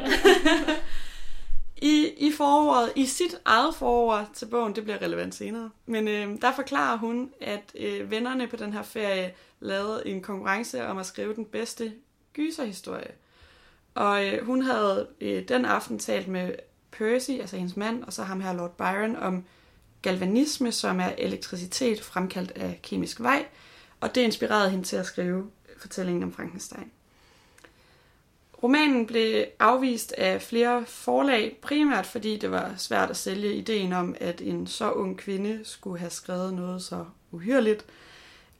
I, I forordet, i sit eget forord til bogen, det bliver relevant senere, men øh, der forklarer hun, at øh, vennerne på den her ferie lavede en konkurrence om at skrive den bedste gyserhistorie. Og øh, hun havde øh, den aften talt med Percy, altså hendes mand, og så ham her Lord Byron, om galvanisme, som er elektricitet fremkaldt af kemisk vej, og det inspirerede hende til at skrive fortællingen om Frankenstein. Romanen blev afvist af flere forlag, primært fordi det var svært at sælge ideen om, at en så ung kvinde skulle have skrevet noget så uhyrligt.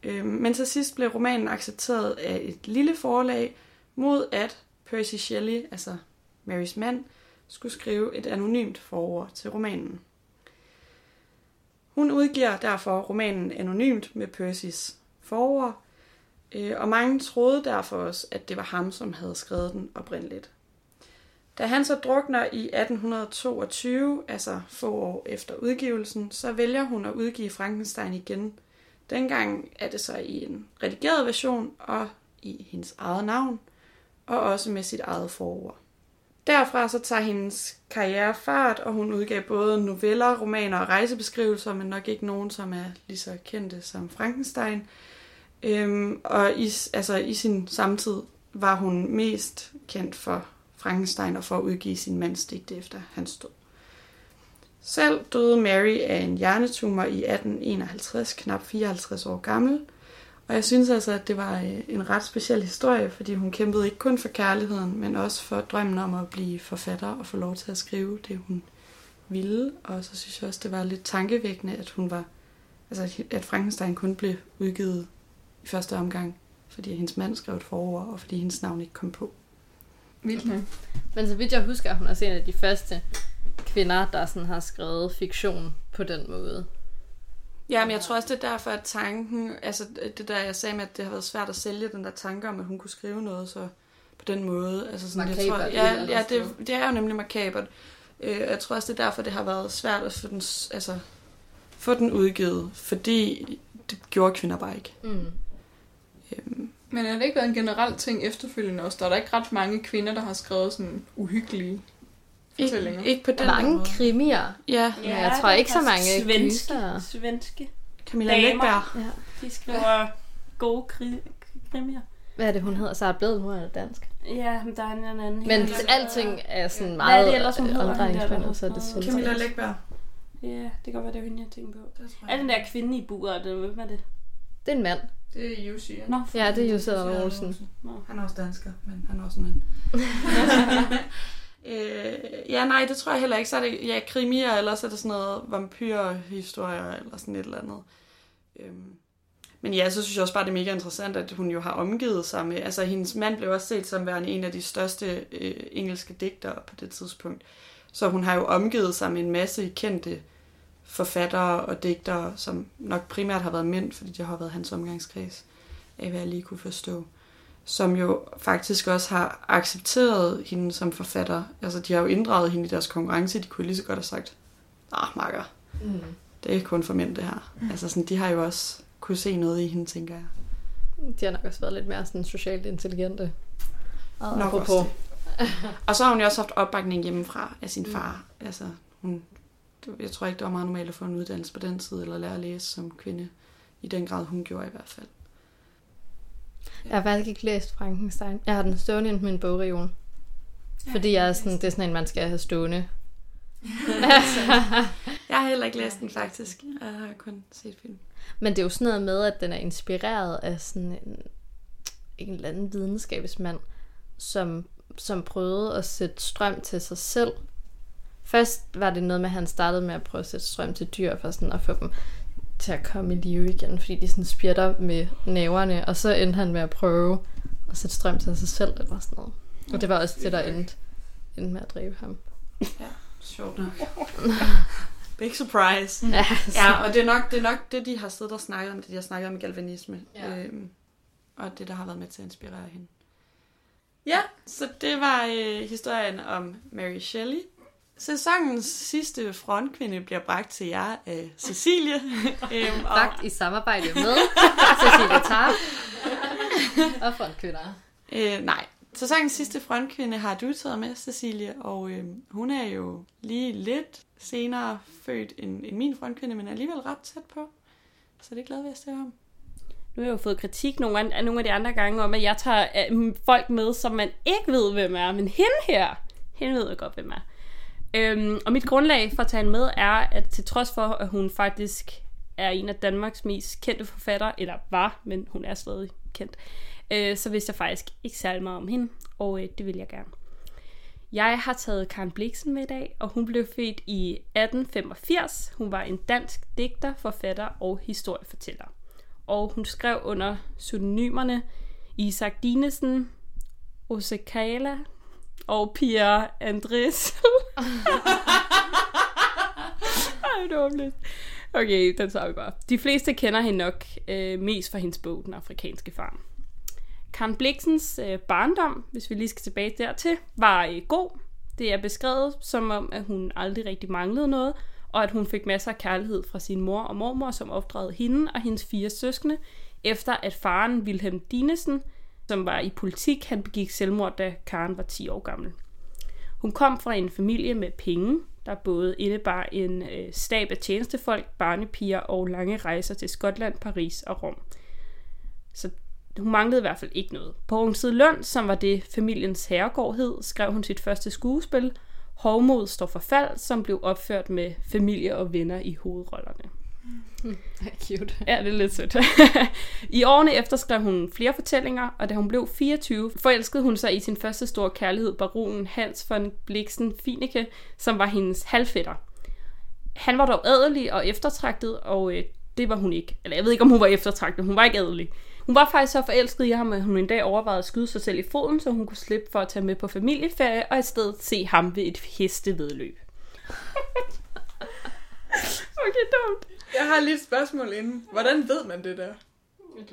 Øhm, men til sidst blev romanen accepteret af et lille forlag, mod at Percy Shelley, altså Marys mand, skulle skrive et anonymt forord til romanen. Hun udgiver derfor romanen anonymt med Percys forord, øh, og mange troede derfor også, at det var ham, som havde skrevet den oprindeligt. Da han så drukner i 1822, altså få år efter udgivelsen, så vælger hun at udgive Frankenstein igen. Dengang er det så i en redigeret version og i hendes eget navn, og også med sit eget forord. Derfra så tager hendes karriere fart, og hun udgav både noveller, romaner og rejsebeskrivelser, men nok ikke nogen, som er lige så kendte som Frankenstein. Øhm, og i, altså, i sin samtid var hun mest kendt for Frankenstein og for at udgive sin mands digte efter hans død. Selv døde Mary af en hjernetumor i 1851, knap 54 år gammel. Og jeg synes altså, at det var øh, en ret speciel historie, fordi hun kæmpede ikke kun for kærligheden, men også for drømmen om at blive forfatter og få lov til at skrive det, hun ville. Og så synes jeg også, det var lidt tankevækkende, at hun var, altså at Frankenstein kun blev udgivet i første omgang, fordi hendes mand skrev et forord, og fordi hendes navn ikke kom på. Vildt. Men så vidt jeg husker, hun er en af de første kvinder, der sådan har skrevet fiktion på den måde. Ja, men jeg tror også, det er derfor, at tanken, altså det der, jeg sagde med, at det har været svært at sælge den der tanke om, at hun kunne skrive noget så på den måde. Altså sådan, jeg tror, ja, ja det, det er jo nemlig makabert. Øh, jeg tror også, det er derfor, det har været svært at få den, altså, få den udgivet, fordi det gjorde kvinder bare ikke. Mm. Øhm, Men er det ikke været en generel ting efterfølgende også? Der er der ikke ret mange kvinder, der har skrevet sådan uhyggelige fortællinger. ikke på den Mange måde. krimier. Ja, Men jeg tror ikke så mange svenske, gyser. svenske. Camilla Damer. Lækberg. Ja. De skriver gode kri- krimier. Hvad er det, hun hedder? Er det blevet nu er det dansk. Ja, men der er en eller anden. Men alting er sådan Hvad meget er det ellers, hun hedder, så er det selv. Camilla Lækberg. Ja, det kan godt være, det er hende, jeg tænker på. Er den der kvinde i buret, det, hvem er det? Det er en mand. Det er Jussi, ja. Nå, Ja, det er Jussi Adler Olsen. Nå. Han er også dansker, men han er også en mand. øh, ja, nej, det tror jeg heller ikke. Så er det ja, krimier, eller så er det sådan noget vampyrhistorier, eller sådan et eller andet. Øhm, Men ja, så synes jeg også bare, det er mega interessant, at hun jo har omgivet sig med... Altså, hendes mand blev også set som værende en af de største øh, engelske digtere på det tidspunkt. Så hun har jo omgivet sig med en masse kendte forfattere og digtere, som nok primært har været mænd, fordi det har været hans omgangskreds, af hvad jeg lige kunne forstå. Som jo faktisk også har accepteret hende som forfatter. Altså, de har jo inddraget hende i deres konkurrence. De kunne lige så godt have sagt, ah, makker, Mm. det er kun for mænd, det her. Altså, sådan, de har jo også kunne se noget i hende, tænker jeg. De har nok også været lidt mere sådan socialt intelligente. Og Nok apropos, også Og så har hun jo også haft opbakning hjemmefra af sin far. Mm. Altså, hun, jeg tror ikke, det var meget normalt at få en uddannelse på den tid, eller lære at læse som kvinde. I den grad, hun gjorde i hvert fald. Jeg har faktisk ikke læst Frankenstein. Jeg har den stående i min bogreol. Fordi jeg er sådan, det er sådan en, man skal have stående. Jeg har heller ikke læst den faktisk. Jeg har kun set film. Men det er jo sådan noget med, at den er inspireret af sådan en, en eller anden videnskabsmand, som, som prøvede at sætte strøm til sig selv. Først var det noget med, at han startede med at prøve at sætte strøm til dyr, for sådan at få dem til at komme i live igen, fordi de sådan spjætter med næverne, og så endte han med at prøve at sætte strøm til sig selv, eller sådan noget. Og det var også det, der endte, endte med at dræbe ham. Sjovt nok. Big surprise. Ja, Ja, og det er, nok, det er nok det, de har siddet og snakket om, det de har snakket om galvanisme. Ja. Øhm, og det, der har været med til at inspirere hende. Ja, så det var øh, historien om Mary Shelley. Sæsonens sidste frontkvinde bliver bragt til jer af Cecilie. øhm, og, Bagt i samarbejde med Cecilie Tarp og frontkvinder. øh, nej, sæsonens sidste frontkvinde har du taget med, Cecilie, og øh, hun er jo lige lidt senere født end, end min frontkvinde, men er alligevel ret tæt på. Så det glæder vi os til om. Nu har jeg jo fået kritik nogle af, af nogle af de andre gange om, at jeg tager øh, folk med, som man ikke ved, hvem er. Men hende her, hende ved jeg godt, hvem er. Øhm, og mit grundlag for at tage hende med er, at til trods for, at hun faktisk er en af Danmarks mest kendte forfattere, eller var, men hun er stadig kendt, øh, så vidste jeg faktisk ikke særlig meget om hende, og øh, det vil jeg gerne. Jeg har taget Karen Bliksen med i dag, og hun blev født i 1885. Hun var en dansk digter, forfatter og historiefortæller. Og hun skrev under pseudonymerne Isak Dinesen, Osekala og Pia Andres. Ej, det var lidt. Okay, den tager vi bare. De fleste kender hende nok øh, mest fra hendes bog, Den afrikanske farm. Karen Bliksens øh, barndom, hvis vi lige skal tilbage dertil, var øh, god. Det er beskrevet som om, at hun aldrig rigtig manglede noget, og at hun fik masser af kærlighed fra sin mor og mormor, som opdragede hende og hendes fire søskende, efter at faren Wilhelm Dinesen, som var i politik, han begik selvmord, da Karen var 10 år gammel. Hun kom fra en familie med penge, der både indebar en øh, stab af tjenestefolk, barnepiger og lange rejser til Skotland, Paris og Rom. Så hun manglede i hvert fald ikke noget. På Rungsid Lund, som var det familiens herregård hed, skrev hun sit første skuespil, Hovmod står for fald, som blev opført med familie og venner i hovedrollerne. Cute. Ja, det er lidt sødt. I årene efter skrev hun flere fortællinger, og da hun blev 24, forelskede hun sig i sin første store kærlighed, baronen Hans von Blixen Fineke, som var hendes halvfætter. Han var dog adelig og eftertragtet, og øh, det var hun ikke. Eller jeg ved ikke, om hun var eftertragtet, hun var ikke adelig. Hun var faktisk så forelsket i ham, at hun en dag overvejede at skyde sig selv i foden, så hun kunne slippe for at tage med på familieferie, og i stedet se ham ved et hestevedløb. okay, dumt. Jeg har lige et spørgsmål inden. Hvordan ved man det der?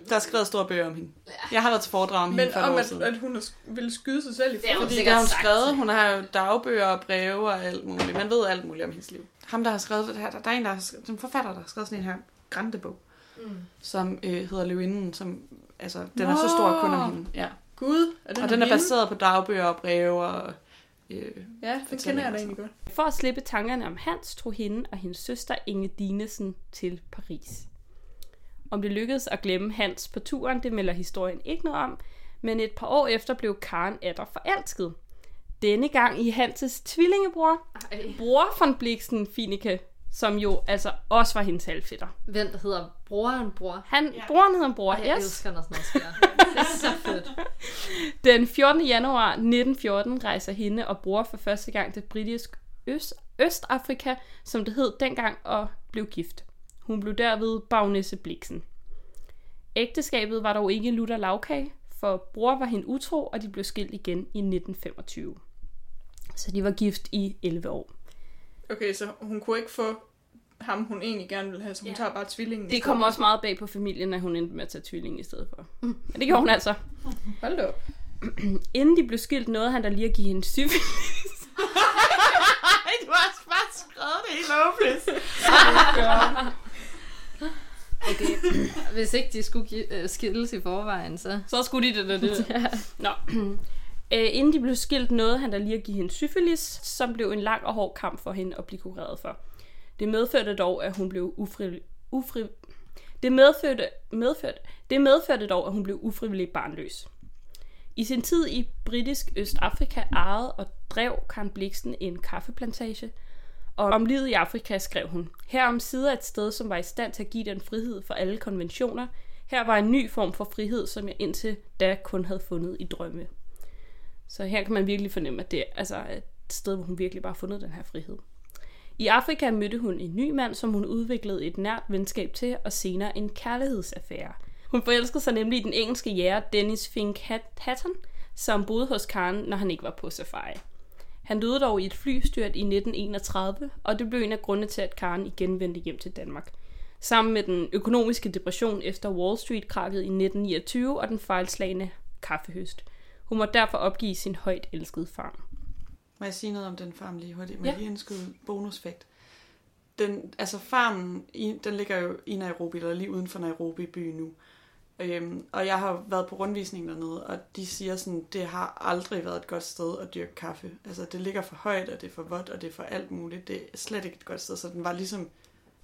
Der er skrevet store bøger om hende. Jeg har været til foredrag om hende Men for et om, år at, siden. at hun ville skyde sig selv i Det er. Fordi der har hun sagt. skrevet, hun har jo dagbøger og breve og alt muligt. Man ved alt muligt om hendes liv. Ham, der har skrevet det her, der, der er en, der har skrevet, en forfatter, der har skrevet sådan en her grandebog, Mm. som øh, hedder Løvinden, som, altså, den er så stor kun om hende. Ja. Gud, er den Og den er hende? baseret på dagbøger og breve og... Øh, Ja, det kender jeg da egentlig godt. For at slippe tankerne om Hans, tog hende og hendes søster Inge Dinesen til Paris. Om det lykkedes at glemme Hans på turen, det melder historien ikke noget om, men et par år efter blev Karen atter forelsket. Denne gang i Hanses tvillingebror, Ej. bror von Bliksen Finike, som jo altså også var hendes halvfætter. Hvem der hedder broren bror? Han, Ja. Broren hedder bror, Ej, jeg yes. elsker, når sådan noget sker. Det er så fedt. Den 14. januar 1914 rejser hende og bror for første gang til britisk Øst, Østafrika, som det hed dengang, og blev gift. Hun blev derved bagnisse Bliksen. Ægteskabet var dog ikke lutter lavkage, for bror var hende utro, og de blev skilt igen i 1925. Så de var gift i 11 år. Okay, så hun kunne ikke få ham, hun egentlig gerne ville have, så hun Ja. tager bare tvillingen. Det kom også meget bag på familien, at hun endte med at tage tvilling i stedet for. Men det gjorde hun altså. Hold da op. Inden de blev skilt, nåede han da lige at give hende syfilis. Ej, du har også bare skrevet det helt håbløst. Okay. Hvis ikke de skulle give, øh, skilles i forvejen, så... Så skulle de det, det, det. Nå. Øh, inden de blev skilt, nåede han da lige at give hende syfilis, som blev en lang og hård kamp for hende at blive kureret for. Det medførte dog, at hun blev ufri... ufri det medførte, medførte, det medførte dog, at hun blev ufrivilligt barnløs. I sin tid i britisk Østafrika ejede og drev Karen Bliksen en kaffeplantage, og om livet i Afrika skrev hun, her om sider et sted, som var i stand til at give den frihed for alle konventioner. Her var en ny form for frihed, som jeg indtil da kun havde fundet i drømme. Så her kan man virkelig fornemme, at det er altså et sted, hvor hun virkelig bare har fundet den her frihed. I Afrika mødte hun en ny mand, som hun udviklede et nært venskab til, og senere en kærlighedsaffære. Hun forelskede sig nemlig i den engelske jæger Dennis Fink Hatton, som boede hos Karen, når han ikke var på safari. Han døde dog i et flystyrt i 1931, og det blev en af grundene til, at Karen igen vendte hjem til Danmark. Sammen med den økonomiske depression efter Wall Street-krakket i 1929 og den fejlslagende kaffehøst. Hun må derfor opgive sin højt elskede farm. Må jeg sige noget om den farm lige hurtigt? Må Ja. lige indskyde bonusfakt? Den, altså farmen, i, den ligger jo i Nairobi, eller lige uden for Nairobi by nu. Øhm, og jeg har været på rundvisning dernede, og de siger sådan, det har aldrig været et godt sted at dyrke kaffe. Altså det ligger for højt, og det er for vådt, og det er for alt muligt. Det er slet ikke et godt sted, så den var ligesom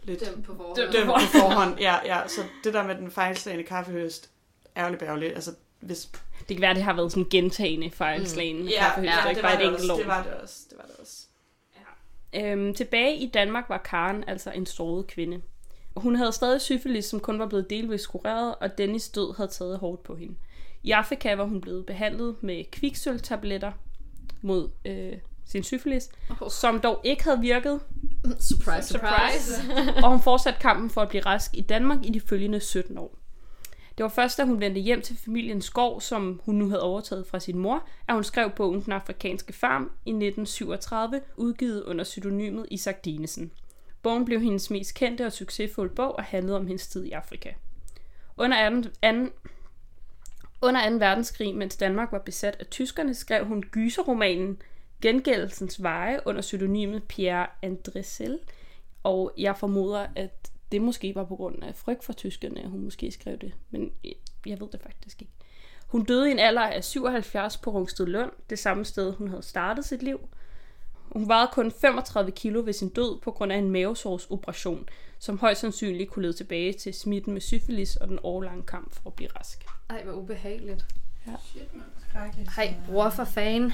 lidt Dømt på forhånd. Dømt på forhånd. Ja, ja, så det der med den fejlslagende kaffehøst, ærgerligt bærgerligt. Altså hvis Det kan være, det har været sådan gentagende fejlslagende mm. Ja, ja, og ikke det, bare var et det, enkelt også, det var det også. Det var det også. Øhm, tilbage i Danmark var Karen altså en såret kvinde. Hun havde stadig syfilis, som kun var blevet delvis kureret, og Dennis død havde taget hårdt på hende. I Afrika var hun blevet behandlet med kviksølvtabletter mod øh, sin syfilis, Oh. som dog ikke havde virket, Surprise, surprise. og hun fortsatte kampen for at blive rask i Danmark i de følgende 17 år. Det var først, da hun vendte hjem til familien Skov, som hun nu havde overtaget fra sin mor, at hun skrev bogen Den Afrikanske Farm i 1937, udgivet under pseudonymet Isak Dinesen. Bogen blev hendes mest kendte og succesfulde bog og handlede om hendes tid i Afrika. Under 2. anden, under 2. verdenskrig, mens Danmark var besat af tyskerne, skrev hun gyserromanen Gengældelsens Veje under pseudonymet Pierre Andressel, og jeg formoder, at det måske var på grund af frygt for tyskerne, at hun måske skrev det, men jeg- ved det faktisk ikke. Hun døde i en alder af 77 på Rungsted Lund, det samme sted, hun havde startet sit liv. Hun vejede kun 35 kilo ved sin død på grund af en mavesårsoperation, som højst sandsynligt kunne lede tilbage til smitten med syfilis og den årlange kamp for at blive rask. Ej, hvor ubehageligt. Shit, man. Hej, bror for fan.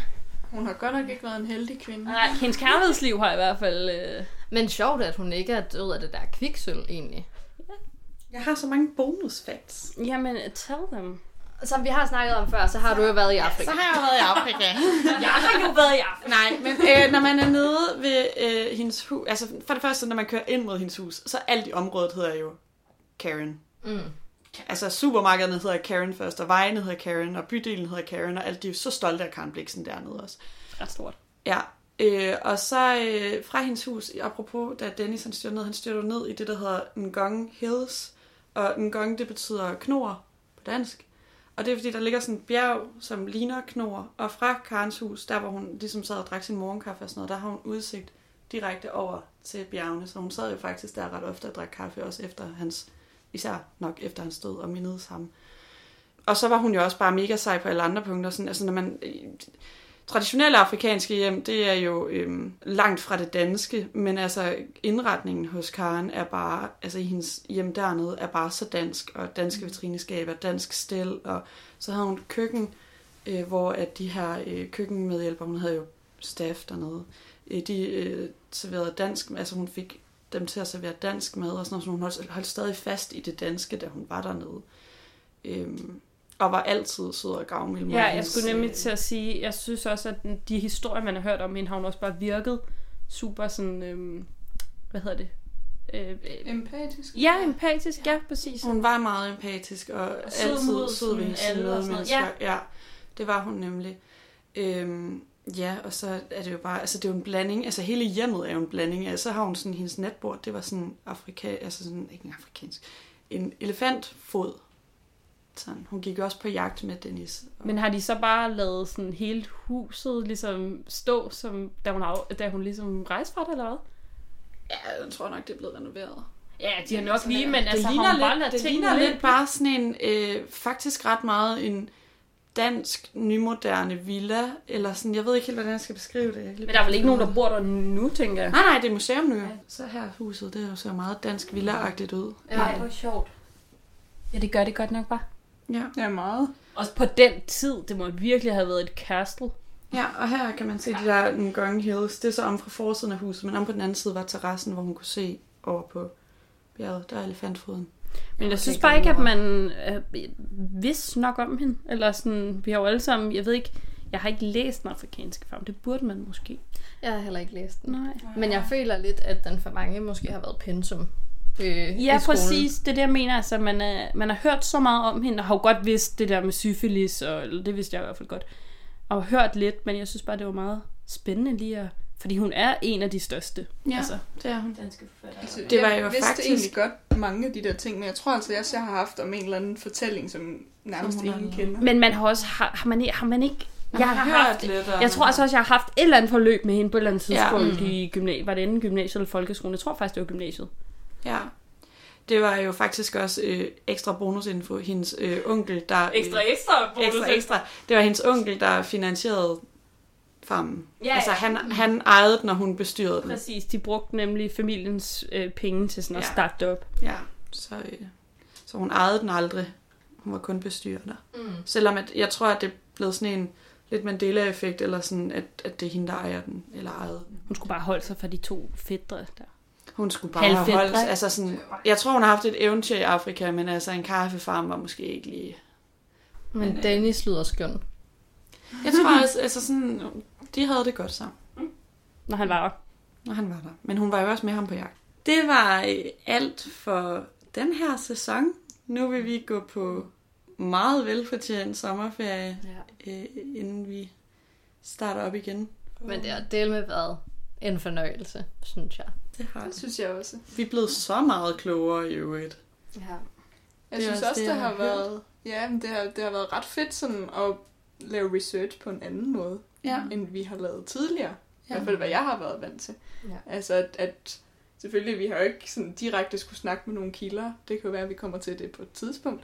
Hun har godt nok ikke været en heldig kvinde. Nej, hendes kærlighedsliv har i hvert fald... Øh... Men sjovt, at hun ikke er død af det der kviksøl, egentlig. Jeg har så mange bonusfacts. Jamen, tell them. Som vi har snakket om før, så har du jo været i Afrika. Så har jeg været i Afrika. Jeg har jo været i Afrika. Nej, men øh, når man er nede ved øh, hendes hus, altså for det første, når man kører ind mod hendes hus, så alt i området hedder jo Karen. Mm. Altså supermarkederne hedder Karen først, og vejene hedder Karen, og bydelen hedder Karen, og alt de er så stolte af Karen Bliksen dernede også. Ret stort. Ja, øh, og så øh, fra hendes hus, apropos da Dennis han styrte ned, han styrte ned i det, der hedder Ngong Hills, og Ngong det betyder knor på dansk. Og det er fordi, der ligger sådan et bjerg, som ligner knor, og fra Karens hus, der hvor hun ligesom sad og drak sin morgenkaffe og sådan noget, der har hun udsigt direkte over til bjergene, så hun sad jo faktisk der ret ofte og drak kaffe, også efter hans, især nok efter hans død, og mindedes ham. Og så var hun jo også bare mega sej på alle andre punkter, sådan, altså når man, traditionelle afrikanske hjem, det er jo øhm, langt fra det danske, men altså indretningen hos Karen er bare, altså i hendes hjem dernede, er bare så dansk, og danske vitrineskaber, dansk stel, og så havde hun køkken, øh, hvor at de her øh, køkkenmedhjælpere, hun havde jo staff dernede, øh, de øh, serverede dansk, altså hun fik dem til at servere dansk mad, og sådan noget, så hun holdt, holdt stadig fast i det danske, da hun var dernede. Øhm, og var altid sød og gavmild. Ja, jeg hendes, skulle nemlig øh, til at sige, jeg synes også, at de historier, man har hørt om hende, har hun også bare virket super sådan, øhm, hvad hedder det, Øh, øh, Empatisk. ja, empatisk, ja, præcis. Hun var meget empatisk og, og altid sød ved noget. medmennesker. Ja. ja, det var hun nemlig. Øhm, ja, og så er det jo bare, altså det er jo en blanding, altså hele hjemmet er jo en blanding. Altså, så har hun sådan hendes netbord, det var sådan afrika, altså sådan, ikke en afrikansk, en elefantfod. Sådan. Hun gik også på jagt med Dennis. Men har de så bare lavet sådan hele huset ligesom stå, som, da, hun, af, da hun ligesom rejste fra det, eller hvad? Ja, jeg tror nok, det er blevet renoveret. Ja, de har nok lige, men det altså, ligner har hun bare lidt, ladet det tingene ligner lidt bare sådan en, øh, faktisk ret meget en dansk, nymoderne villa, eller sådan, jeg ved ikke helt, hvordan jeg skal beskrive det. Men der er vel ikke nogen, der bor der nu, tænker jeg. Nej, nej, det er museum nu. Ja. Så her huset, det er jo så meget dansk villa-agtigt ud. Nej, hvor sjovt. Ja, det gør det godt nok bare. Ja. Ja, meget. Også på den tid, det må virkelig have været et castle. ja, og her kan man se de der Ngong Hills. Det er så om fra forsiden af huset, men om på den anden side var terrassen, hvor hun kunne se over på bjerget. Der er elefantfoden. Men jeg synes bare ikke, at man øh, vidste nok om hende. Eller sådan, vi har jo alle sammen, jeg ved ikke, jeg har ikke læst den afrikanske farm. Det burde man måske. Jeg har heller ikke læst den. Nej. Men jeg føler lidt, at den for mange måske har været pensum. Øh, Ja, præcis. Det er det, jeg mener. Altså, man, er, man har hørt så meget om hende, og har jo godt vidst det der med syfilis, og eller det vidste jeg i hvert fald godt. Og hørt lidt, men jeg synes bare, det var meget spændende lige at... Fordi hun er en af de største. Ja, Altså, det er hun. danske forfattere. Altså, Det var jeg jo vidste faktisk- egentlig godt mange af de der ting, men jeg tror altså også, jeg har haft om en eller anden fortælling, som nærmest Som har ingen kender. Men man har også... Har, har, man, ikke- har man ikke... Jeg har haft, lidt om... jeg tror altså også, jeg har haft et eller andet forløb med hende på et eller andet tidspunkt ja. i gymnasiet. Var det enten gymnasiet eller folkeskolen? Jeg tror faktisk, det var gymnasiet. Ja. Det var jo faktisk også øh, ekstra bonusinfo. Hendes øh, onkel, der... Øh, ekstra. ekstra, ekstra. Det var hendes onkel, der finansierede farmen. Ja, altså, han, han ejede den, og hun bestyrede den. Præcis, de brugte nemlig familiens øh, penge til sådan at Ja. starte det op. Ja, så, øh, så hun ejede den aldrig. Hun var kun bestyrer der. Mm. Selvom at, jeg tror, at det er blevet sådan en lidt Mandela-effekt, eller sådan, at, at det er hende, der ejer den, eller ejede den. Hun skulle bare holde sig for de to fædre der. Hun skulle bare have Halvfædre, holdt, ikke? altså sådan, jeg tror, hun har haft et eventyr i Afrika, men altså en kaffefarm var måske ikke lige... Men Men, øh, Dennis lyder skøn. Jeg tror også, altså sådan, de havde det godt sammen, Når han var der. når han var der. Men hun var jo også med ham på jagt. Det var øh, alt for den her sæson. Nu vil vi gå på meget velfortjent sommerferie, Ja. øh, inden vi starter op igen. Men det har del med været en fornøjelse, synes jeg. Det har Det det. synes jeg også. Vi er blevet så meget klogere i øvrigt. Ja. Jeg Det synes også det, det, har har været... Ja, men det har, det har været ret fedt sådan at lave research på en anden måde, Ja. end vi har lavet tidligere. I Ja. hvert fald, hvad jeg har været vant til. Ja. Altså, at, at selvfølgelig, vi har jo ikke sådan direkte skulle snakke med nogle kilder. Det kan jo være, at vi kommer til det på et tidspunkt.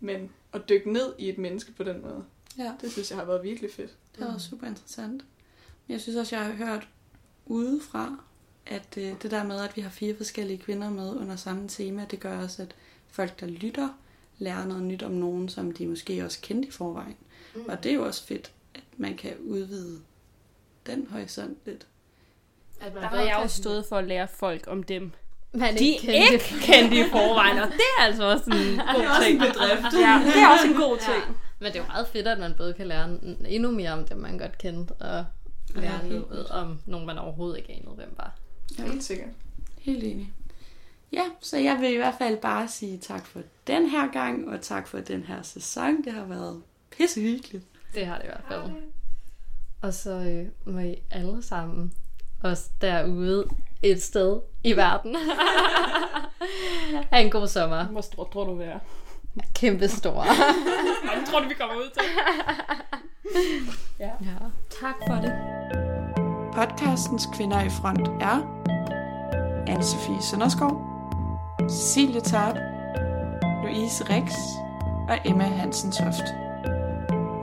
Men at dykke ned i et menneske på den måde, Ja. det synes jeg har været virkelig fedt. Det har været super interessant. Men jeg synes også, jeg har hørt udefra, at øh, det der med, at vi har fire forskellige kvinder med under samme tema, det gør også, at folk, der lytter, lærer noget nyt om nogen, som de måske også kendte i forvejen. Mm. Og det er jo også fedt, at man kan udvide den horisont lidt. At Der har jeg jo stået for at lære folk om dem. Man De ikke er kendte. ikke kendte i forvejen, og det er altså også en god også ting. en bedrift. Ja, det er også en god ting. Ja. Men det er jo meget fedt, at man både kan lære endnu mere om dem, man godt kendte, og lære Ja, noget om nogen, man overhovedet ikke anede, hvem var. Ja. Helt sikkert. Helt enig. Ja, så jeg vil i hvert fald bare sige tak for den her gang, og tak for den her sæson. Det har været pissehyggeligt. Det har det i hvert fald. Og så øh, må I alle sammen, også derude et sted i verden, have en god sommer. Hvor stor tror du, vi er? Kæmpe stor. Hvor mange tror du, vi kommer ud til? ja. ja. Tak for det. Podcastens Kvinder i Front er Anne-Sophie Sønderskov, Cecilie Tarp, Louise Rix og Emma Hansen Toft.